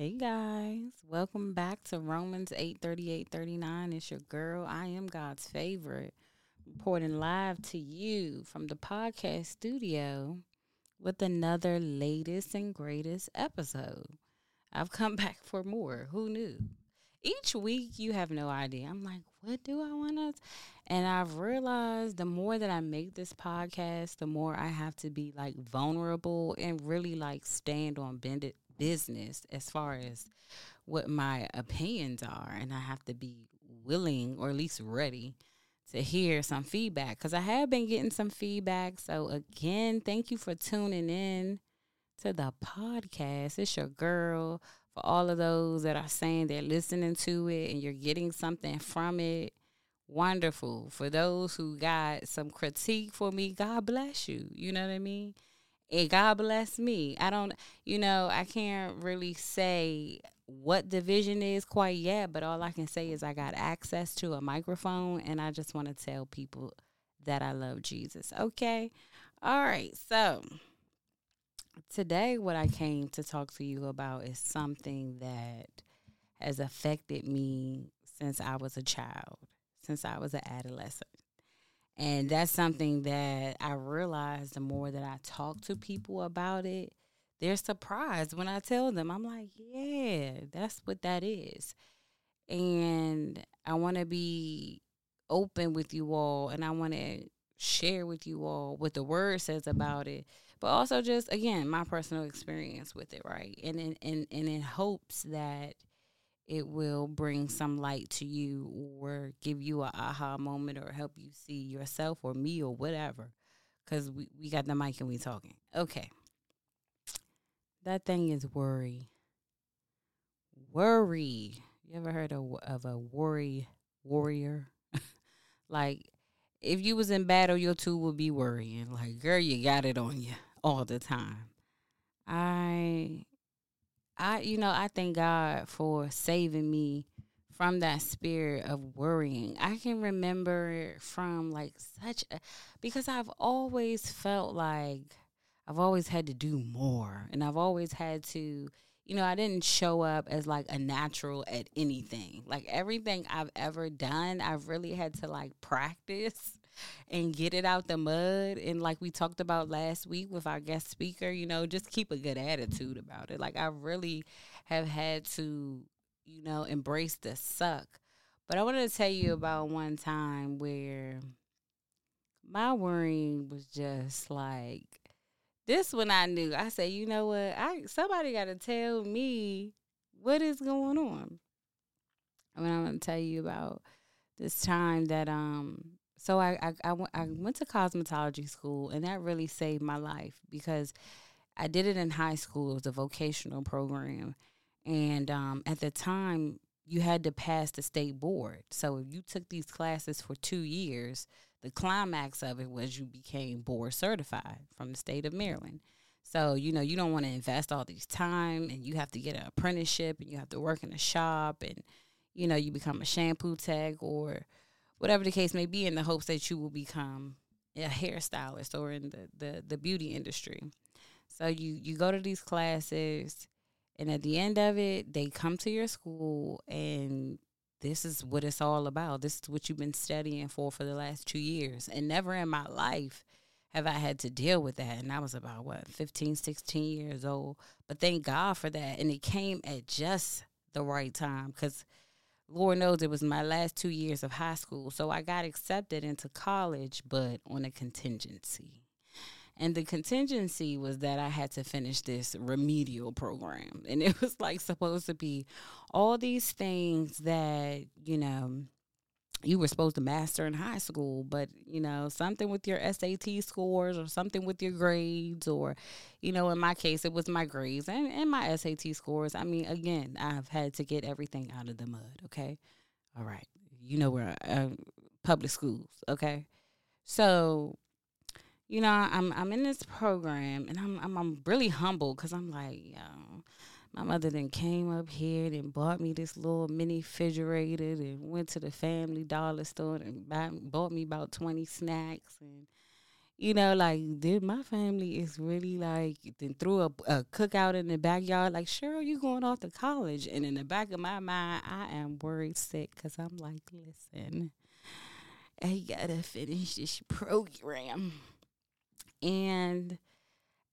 Hey guys, welcome back to Romans 8 38 39. It's your girl. I am God's favorite. Reporting live to you from the podcast studio with another latest and greatest episode. I've come back for more. Who knew? Each week, you have no idea. I'm like, what do I want to? And I've realized the more that I make this podcast, the more I have to be like vulnerable and really like stand on bended business as far as what my opinions are. And I have to be willing or at least ready to hear some feedback because I have been getting some feedback. So, again, thank you for tuning in to the podcast. It's your girl. For all of those that are saying they're listening to it and you're getting something from it, wonderful. For those who got some critique for me, God bless you. You know what I mean? And God bless me. I don't, you know, I can't really say what the vision is quite yet, but all I can say is I got access to a microphone and I just want to tell people that I love Jesus. Okay. All right. So today, what I came to talk to you about is something that has affected me since I was a child, since I was an adolescent. And that's something that I realize the more that I talk to people about it, they're surprised when I tell them. I'm like, yeah, that's what that is. And I want to be open with you all and I want to share with you all what the word says about it, but also just again my personal experience with it, right? And in and, and in hopes that it will bring some light to you or give you a aha moment or help you see yourself or me or whatever. Cause we, we got the mic and we talking. Okay. That thing is worry. Worry. You ever heard of, of a worry warrior? like if you was in battle, your two would be worrying. Like, girl, you got it on you all the time. I I, you know, I thank God for saving me from that spirit of worrying. I can remember from like such a, because I've always felt like I've always had to do more and I've always had to, you know, I didn't show up as like a natural at anything. Like everything I've ever done, I've really had to like practice and get it out the mud. And like we talked about last week with our guest speaker, you know, just keep a good attitude about it. Like I really have had to, you know, embrace the suck. But I wanted to tell you about one time where my worrying was just like this when I knew. I said, you know what? I somebody got to tell me what is going on. I mean, I'm to tell you about this time that um so I, I, I, w- I went to cosmetology school, and that really saved my life because I did it in high school. It was a vocational program. And um, at the time, you had to pass the state board. So if you took these classes for two years, the climax of it was you became board certified from the state of Maryland. So, you know, you don't want to invest all these time and you have to get an apprenticeship and you have to work in a shop and, you know, you become a shampoo tech or whatever the case may be, in the hopes that you will become a hairstylist or in the, the, the beauty industry. So you you go to these classes, and at the end of it, they come to your school, and this is what it's all about. This is what you've been studying for for the last two years, and never in my life have I had to deal with that. And I was about what 15, 16 years old. But thank God for that, and it came at just the right time because Lord knows it was my last two years of high school. So I got accepted into college, but on a contingency. And the contingency was that I had to finish this remedial program. And it was like supposed to be all these things that, you know, you were supposed to master in high school, but you know, something with your SAT scores or something with your grades, or you know, in my case, it was my grades and, and my SAT scores. I mean, again, I've had to get everything out of the mud. Okay. All right. You know, we're uh, public schools. Okay. So, you know, I'm I'm in this program and I'm I'm, I'm really humble because I'm like, know, my mother then came up here and bought me this little mini refrigerator and went to the family dollar store and buy, bought me about 20 snacks and you know, like, dude, my family is really like, then threw a, a cookout in the backyard. Like, Cheryl, you going off to college. And in the back of my mind, I am worried sick because I'm like, listen, I gotta finish this program. And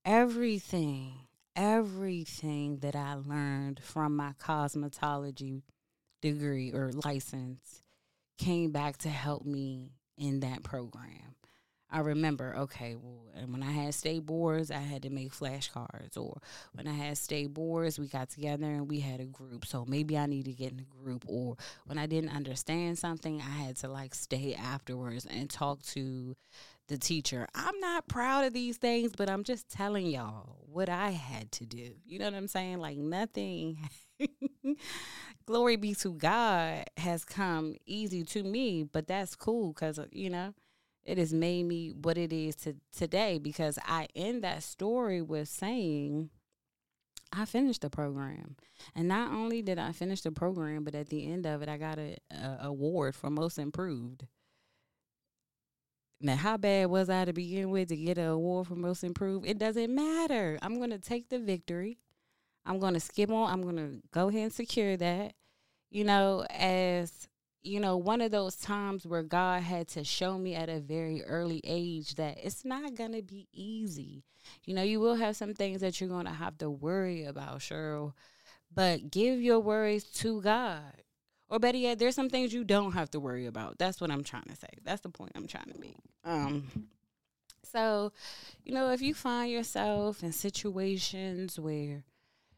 everything, everything that I learned from my cosmetology degree or license came back to help me in that program. I remember, okay, well, and when I had state boards, I had to make flashcards, or when I had state boards, we got together and we had a group. So maybe I need to get in a group, or when I didn't understand something, I had to like stay afterwards and talk to the teacher. I'm not proud of these things, but I'm just telling y'all what I had to do. You know what I'm saying? Like nothing. glory be to God has come easy to me, but that's cool because uh, you know it has made me what it is to today because I end that story with saying I finished the program. And not only did I finish the program, but at the end of it I got a, a award for most improved. Now, how bad was I to begin with to get an award for most improved? It doesn't matter. I'm going to take the victory. I'm going to skip on. I'm going to go ahead and secure that. You know, as you know, one of those times where God had to show me at a very early age that it's not going to be easy. You know, you will have some things that you're going to have to worry about, Cheryl, but give your worries to God. Or better yet, there's some things you don't have to worry about. That's what I'm trying to say. That's the point I'm trying to make. Um, so, you know, if you find yourself in situations where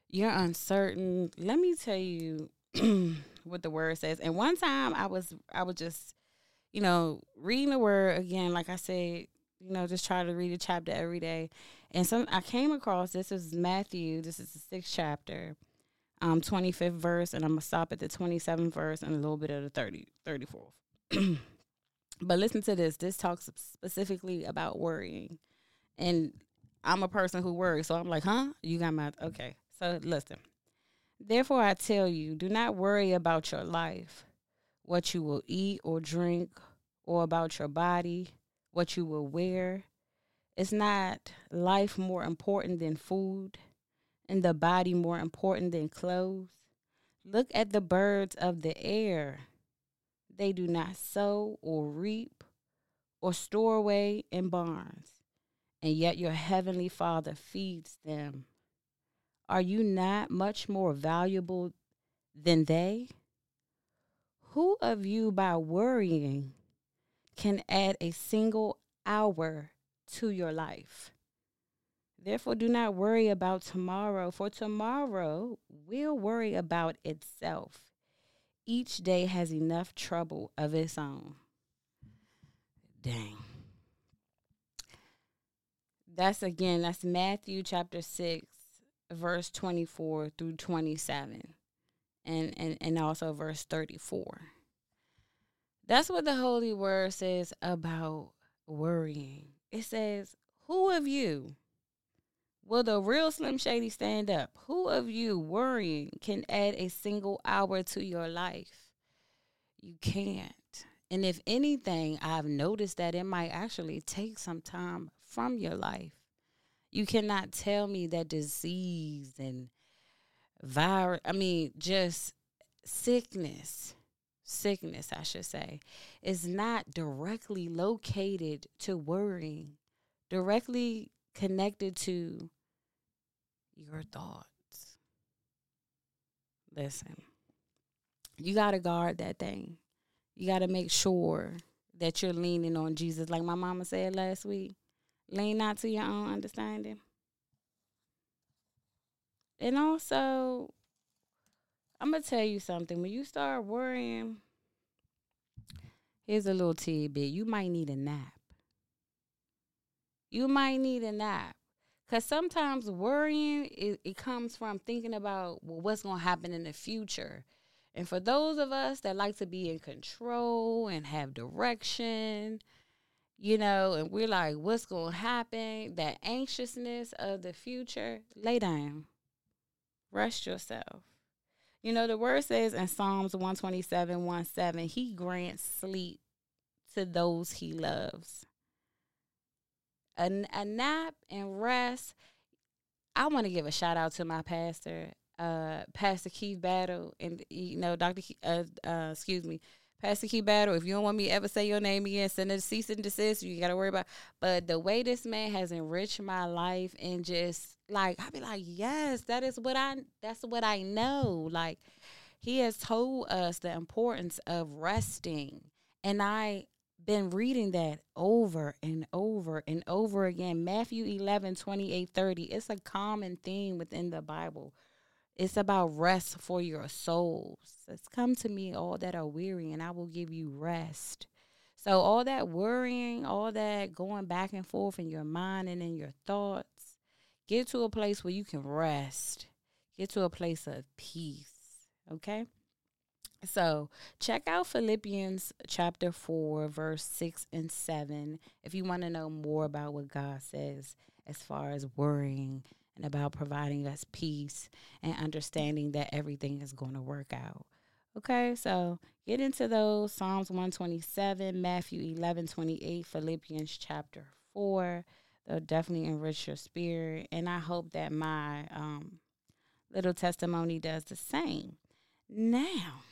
you're uncertain, let me tell you what the word says. And one time I was I was just, you know, reading the word again, like I said, you know, just try to read a chapter every day. And some I came across this is Matthew, this is the sixth chapter, um, 25th verse, and I'm gonna stop at the 27th verse and a little bit of the 30, 34th. but listen to this. This talks specifically about worrying. And I'm a person who worries, so I'm like, huh? You got my okay. So listen. Therefore, I tell you, do not worry about your life, what you will eat or drink, or about your body, what you will wear. Is not life more important than food, and the body more important than clothes? Look at the birds of the air. They do not sow or reap or store away in barns, and yet your heavenly Father feeds them. Are you not much more valuable than they? Who of you, by worrying, can add a single hour to your life? Therefore, do not worry about tomorrow, for tomorrow will worry about itself. Each day has enough trouble of its own. Dang. That's again, that's Matthew chapter 6, verse 24 through 27 and, and, and also verse 34. That's what the Holy Word says about worrying. It says, Who of you, will the real Slim Shady stand up? Who of you worrying can add a single hour to your life? You can't. And if anything, I've noticed that it might actually take some time from your life. You cannot tell me that disease and virus, I mean, just sickness, sickness, I should say, is not directly located to worrying, directly connected to your thoughts. Listen, you got to guard that thing. You got to make sure that you're leaning on Jesus. Like my mama said last week, Lean not to your own understanding. And also, I'm going to tell you something. When you start worrying, here's a little tidbit. You might need a nap. You might need a nap. Because sometimes worrying, it, it comes from thinking about well, what's going to happen in the future. And for those of us that like to be in control and have direction, you know, and we're like, what's going to happen? That anxiousness of the future, lay down, rest yourself. You know, the word says in Psalms 127 1 7, He grants sleep to those He loves. A, a nap and rest. I want to give a shout out to my pastor, uh, Pastor Keith Battle, and you know, Doctor, uh, uh, excuse me, Pastor Keith Battle. If you don't want me to ever say your name again, send a cease and desist. You got to worry about. But the way this man has enriched my life and just like I be like, yes, that is what I. That's what I know. Like he has told us the importance of resting, and I been reading that over and over and over again. Matthew 11, 28, 30. It's a common theme within the Bible. It's about rest for your souls. It's come to me, all that are weary, and I will give you rest. So, all that worrying, all that going back and forth in your mind and in your thoughts, get to a place where you can rest. Get to a place of peace. Okay? So, check out Philippians chapter 4, verse 6 and 7 if you want to know more about what God says as far as worrying and about providing us peace and understanding that everything is going to work out. Okay, so get into those Psalms 127, Matthew 11 28, Philippians chapter 4. They'll definitely enrich your spirit. And I hope that my um, little testimony does the same. Now,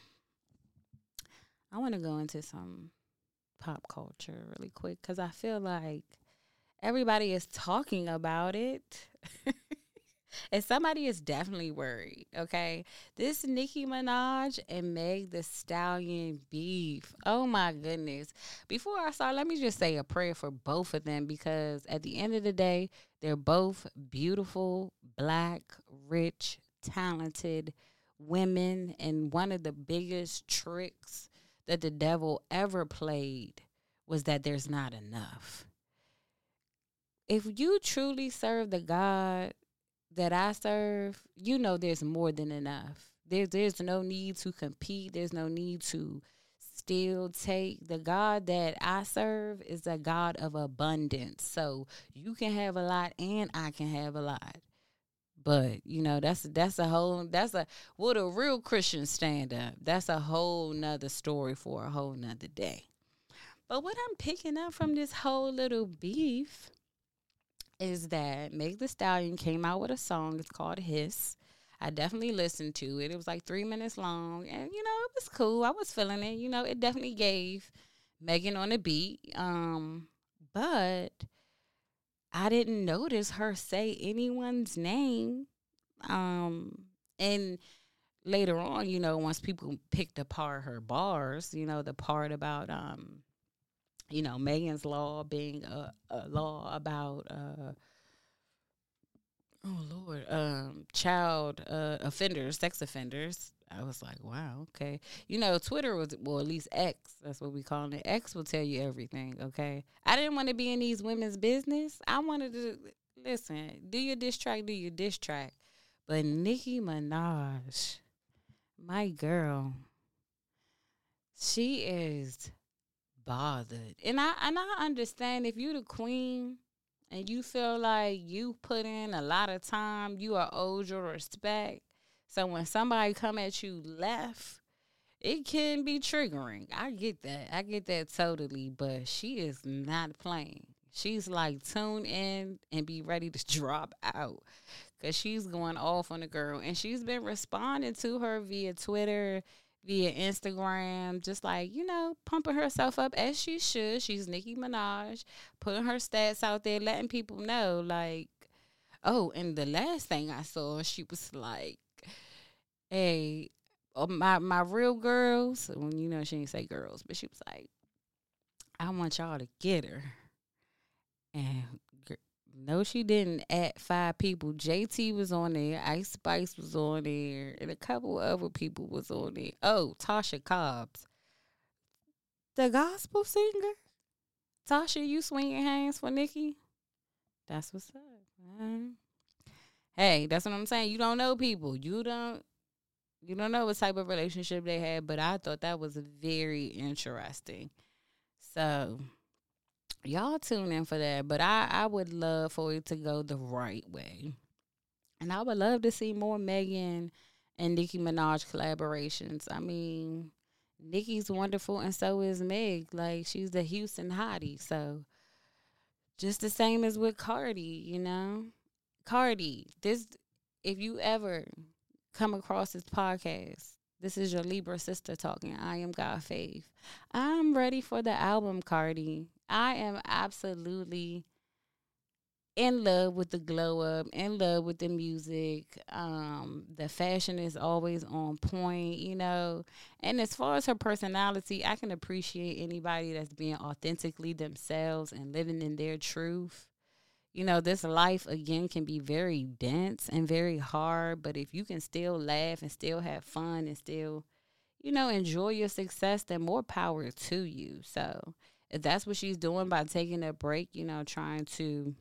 I want to go into some pop culture really quick because I feel like everybody is talking about it. and somebody is definitely worried, okay? This Nicki Minaj and Meg Thee Stallion beef. Oh my goodness. Before I start, let me just say a prayer for both of them because at the end of the day, they're both beautiful, black, rich, talented women. And one of the biggest tricks that the devil ever played was that there's not enough. If you truly serve the God that I serve, you know there's more than enough. There, there's no need to compete. There's no need to still take. The God that I serve is a God of abundance. So you can have a lot and I can have a lot. But you know, that's that's a whole that's a what a real Christian stand up. That's a whole nother story for a whole nother day. But what I'm picking up from this whole little beef is that Meg Thee Stallion came out with a song. It's called Hiss. I definitely listened to it. It was like three minutes long, and you know it was cool. I was feeling it. You know, it definitely gave Megan on the beat. Um, but I didn't notice her say anyone's name. Um, and later on, you know, once people picked apart her bars, you know, the part about um, you know, Megan's law being a, a law about uh oh Lord, um, child uh offenders, sex offenders. I was like, wow, okay. You know, Twitter was, well, at least X, that's what we call it. X will tell you everything, okay? I didn't want to be in these women's business. I wanted to, listen, do your diss track, do your diss track. But Nicki Minaj, my girl, she is bothered. And I and I understand if you're the queen and you feel like you put in a lot of time, you are owed your respect so when somebody come at you left, it can be triggering. I get that. I get that totally. But she is not playing. She's like tune in and be ready to drop out because she's going off on the girl and she's been responding to her via Twitter, via Instagram, just like you know, pumping herself up as she should. She's Nicki Minaj, putting her stats out there, letting people know like, oh, and the last thing I saw, she was like, hey, uh, my my real girls, when you know she didn't say girls, but she was like, I want y'all to get her. And no, she didn't. At five people, JT was on there, Ice Spice was on there, and a couple other people was on there. Oh, Tasha Cobbs, the gospel singer. Tasha, you swinging hands for Nicki? That's what's up. Man. Hey, that's what I'm saying. You don't know people. You don't you don't know what type of relationship they had, but I thought that was very interesting. So y'all tune in for that. But I, I would love for it to go the right way. And I would love to see more Megan and Nicki Minaj collaborations. I mean, Nicki's wonderful and so is Meg. Like she's the Houston hottie. So just the same as with Cardi, you know. Cardi, this if you ever come across this podcast, this is your Libra sister talking. I am God Faith. I'm ready for the album, Cardi. I am absolutely in love with the glow up, in love with the music. Um, the fashion is always on point, you know. And as far as her personality, I can appreciate anybody that's being authentically themselves and living in their truth. You know, this life again can be very dense and very hard, but if you can still laugh and still have fun and still, you know, enjoy your success, then more power to you. So, if that's what she's doing by taking a break, you know, trying to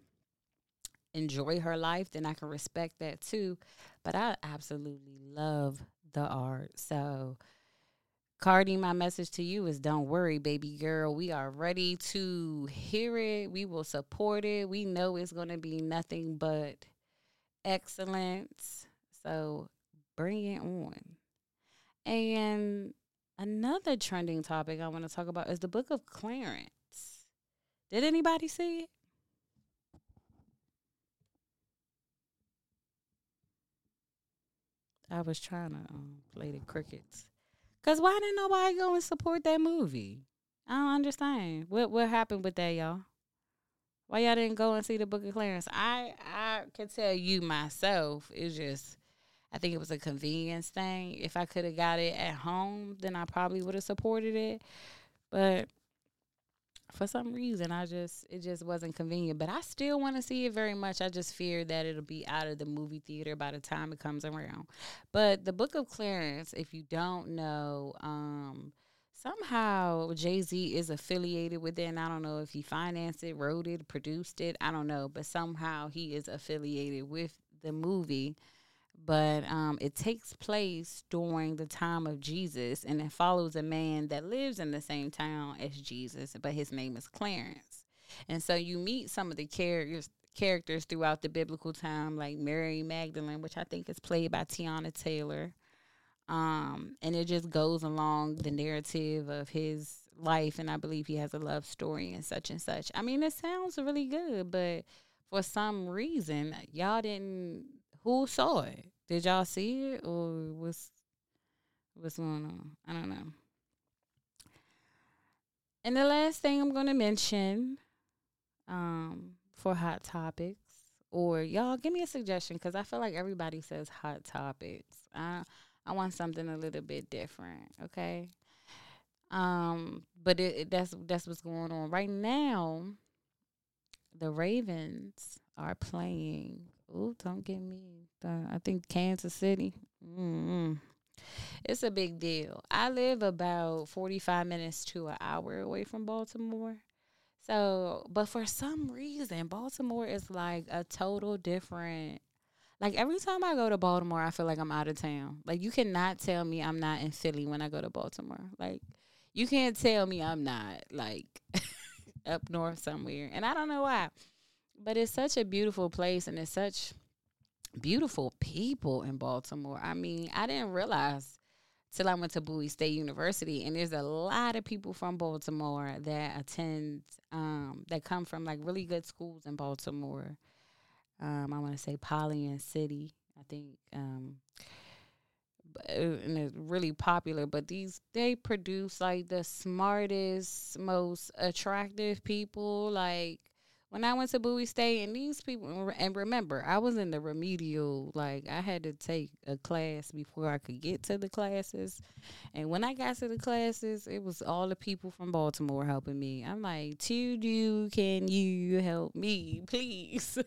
enjoy her life, then I can respect that too. But I absolutely love the art. So, Cardi, my message to you is don't worry, baby girl. We are ready to hear it. We will support it. We know it's going to be nothing but excellence. So, bring it on. And another trending topic I want to talk about is the book of Clarence. Did anybody see it? I was trying to um, play the crickets. Cause why didn't nobody go and support that movie? I don't understand. What what happened with that, y'all? Why y'all didn't go and see the Book of Clarence? I I can tell you myself. It's just I think it was a convenience thing. If I could have got it at home, then I probably would have supported it. But for some reason I just it just wasn't convenient. But I still want to see it very much. I just fear that it'll be out of the movie theater by the time it comes around. But the Book of Clarence, if you don't know, um, somehow Jay Z is affiliated with it. And I don't know if he financed it, wrote it, produced it. I don't know, but somehow he is affiliated with the movie but um, it takes place during the time of Jesus, and it follows a man that lives in the same town as Jesus, but his name is Clarence. And so you meet some of the characters characters throughout the biblical time, like Mary Magdalene, which I think is played by Teyana Taylor. Um, and it just goes along the narrative of his life, and I believe he has a love story and such and such. I mean, it sounds really good, but for some reason, y'all didn't. Who saw it? Did y'all see it or what's what's going on? I don't know. And the last thing I'm gonna mention, um, for hot topics, or y'all give me a suggestion because I feel like everybody says hot topics. I I want something a little bit different. Okay. Um, but it, it that's that's what's going on right now. The Ravens are playing. Oh, don't get me uh, I think Kansas City. Mm-hmm. It's a big deal. I live about 45 minutes to an hour away from Baltimore. So, but for some reason, Baltimore is like a total different. Like every time I go to Baltimore, I feel like I'm out of town. Like you cannot tell me I'm not in Philly when I go to Baltimore. Like you can't tell me I'm not like up north somewhere. And I don't know why. But it's such a beautiful place and it's such beautiful people in Baltimore. I mean, I didn't realize till I went to Bowie State University, and there's a lot of people from Baltimore that attend, um, that come from like really good schools in Baltimore. Um, I want to say Poly and City. I think, um, and it's really popular. But these they produce like the smartest, most attractive people, like when I went to Bowie State, and these people, and remember, I was in the remedial, like I had to take a class before I could get to the classes. And when I got to the classes, it was all the people from Baltimore helping me. I'm like, to do, can you help me, please?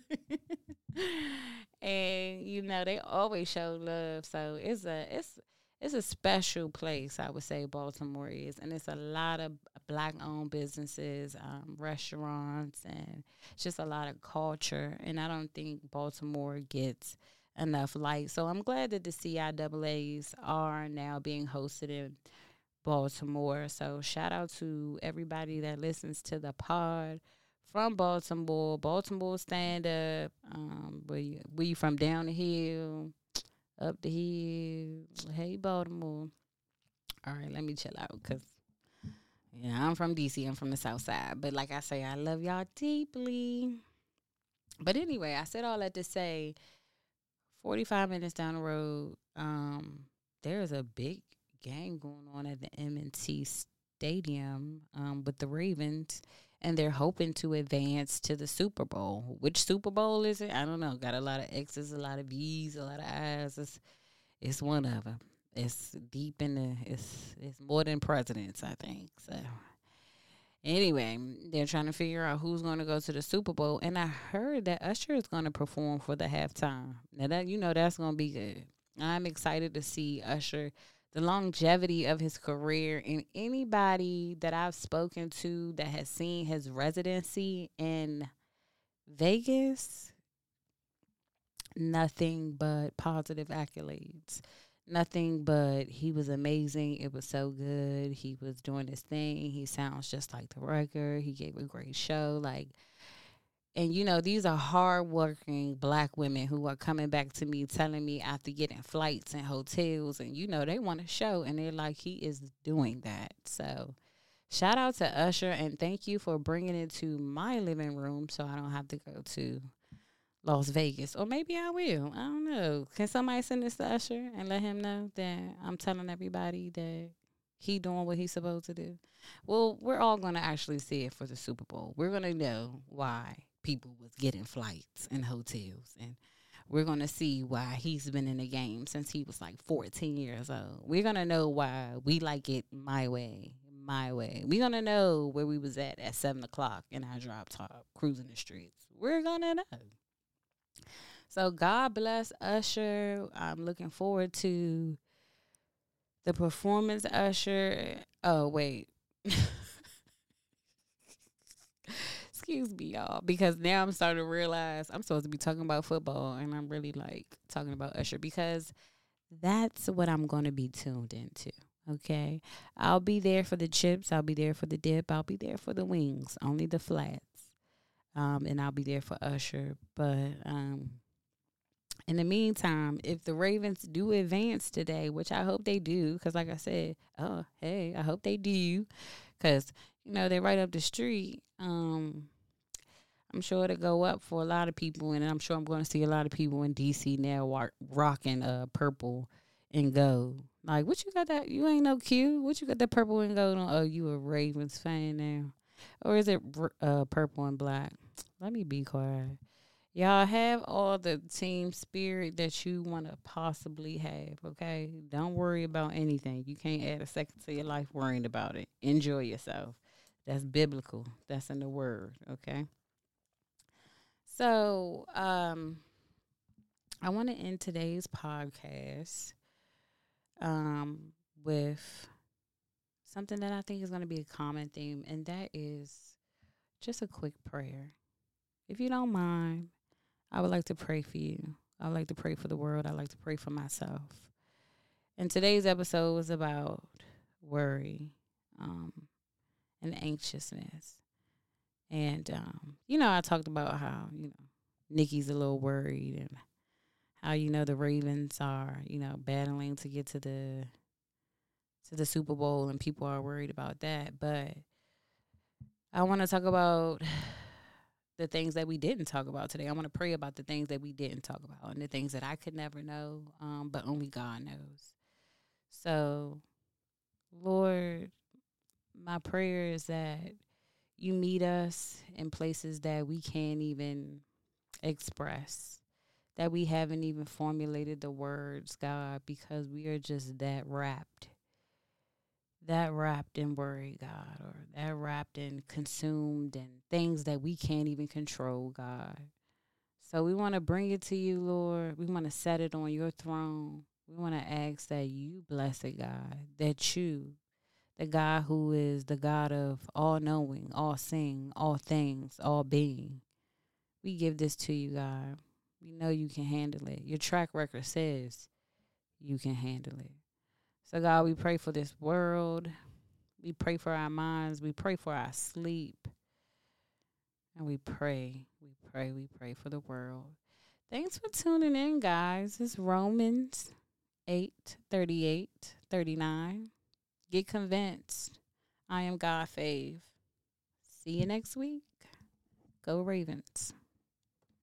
and you know, they always show love. So it's a, it's, it's a special place, I would say Baltimore is, and it's a lot of black-owned businesses, um, restaurants, and just a lot of culture. And I don't think Baltimore gets enough light. So I'm glad that the CIAA's are now being hosted in Baltimore. So shout out to everybody that listens to the pod from Baltimore. Baltimore stand up. Um, where you from down the hill? Up the hill. Hey, Baltimore. All right, let me chill out because Yeah, I'm from DC. I'm from the South Side. But like I say, I love y'all deeply. But anyway, I said all that to say 45 minutes down the road, um, there's a big game going on at the M&T Stadium um, with the Ravens, and they're hoping to advance to the Super Bowl. Which Super Bowl is it? I don't know. Got a lot of X's, a lot of V's, a lot of I's. It's, it's one of them. It's deep in the. It's it's more than presidents, I think. So anyway, they're trying to figure out who's going to go to the Super Bowl, and I heard that Usher is going to perform for the halftime. Now that you know that's going to be good. I'm excited to see Usher the longevity of his career and anybody that I've spoken to that has seen his residency in Vegas nothing but positive accolades. Nothing but he was amazing. It was so good. He was doing his thing. He sounds just like the record he gave a great show. Like and you know, these are hardworking black women who are coming back to me telling me after getting flights and hotels and you know, they want to show and they're like he is doing that. So, shout out to Usher and thank you for bringing it to my living room so I don't have to go to Las Vegas. Or maybe I will. I don't know. Can somebody send this to Usher and let him know that I'm telling everybody that he doing what he's supposed to do? Well, we're all going to actually see it for the Super Bowl. We're going to know why people was getting flights and hotels and we're going to see why he's been in the game since he was like 14 years old. We're going to know why we like it my way, my way. We're going to know where we was at at 7 o'clock in our drop top, cruising the streets. We're going to know. So God bless Usher. I'm looking forward to the performance Usher. Oh, wait. excuse me, y'all, because now I'm starting to realize I'm supposed to be talking about football and I'm really like talking about Usher because that's what I'm going to be tuned into. Okay. I'll be there for the chips. I'll be there for the dip. I'll be there for the wings, only the flats. Um, and I'll be there for Usher. But um, in the meantime, if the Ravens do advance today, which I hope they do, because like I said, oh, hey, I hope they do, because, you know, they're right up the street. Um, I'm sure it'll go up for a lot of people, and I'm sure I'm going to see a lot of people in DC now rocking uh purple and gold. Like, what you got that? You ain't no Q. What you got that purple and gold on? Oh, you a Ravens fan now, or is it uh purple and black? Let me be quiet. Y'all have all the team spirit that you want to possibly have. Okay, don't worry about anything. You can't add a second to your life worrying about it. Enjoy yourself. That's biblical. That's in the word. Okay. So, um, I want to end today's podcast um, with something that I think is going to be a common theme, and that is just a quick prayer. If you don't mind, I would like to pray for you. I would like to pray for the world. I like to pray for myself. And today's episode was about worry um, and anxiousness. And um, you know, I talked about how, you know, Nicki's a little worried and how you know the Ravens are, you know, battling to get to the to the Super Bowl and people are worried about that. But I want to talk about the things that we didn't talk about today. I want to pray about the things that we didn't talk about and the things that I could never know, um, but only God knows. So, Lord, my prayer is that you meet us in places that we can't even express, that we haven't even formulated the words, God, because we are just that wrapped, that wrapped in worry, God, or that wrapped in consumed and things that we can't even control, God. So we want to bring it to you, Lord. We want to set it on your throne. We want to ask that you bless it, God, that you the God who is the God of all knowing, all seeing, all things, all being. We give this to you, God. We know you can handle it. Your track record says you can handle it. So, God, we pray for this world. We pray for our minds. We pray for our sleep. And we pray, we pray, we pray for the world. Thanks for tuning in, guys. It's Romans 8 38, 39. Get convinced. I am God Fave. See you next week. Go Ravens.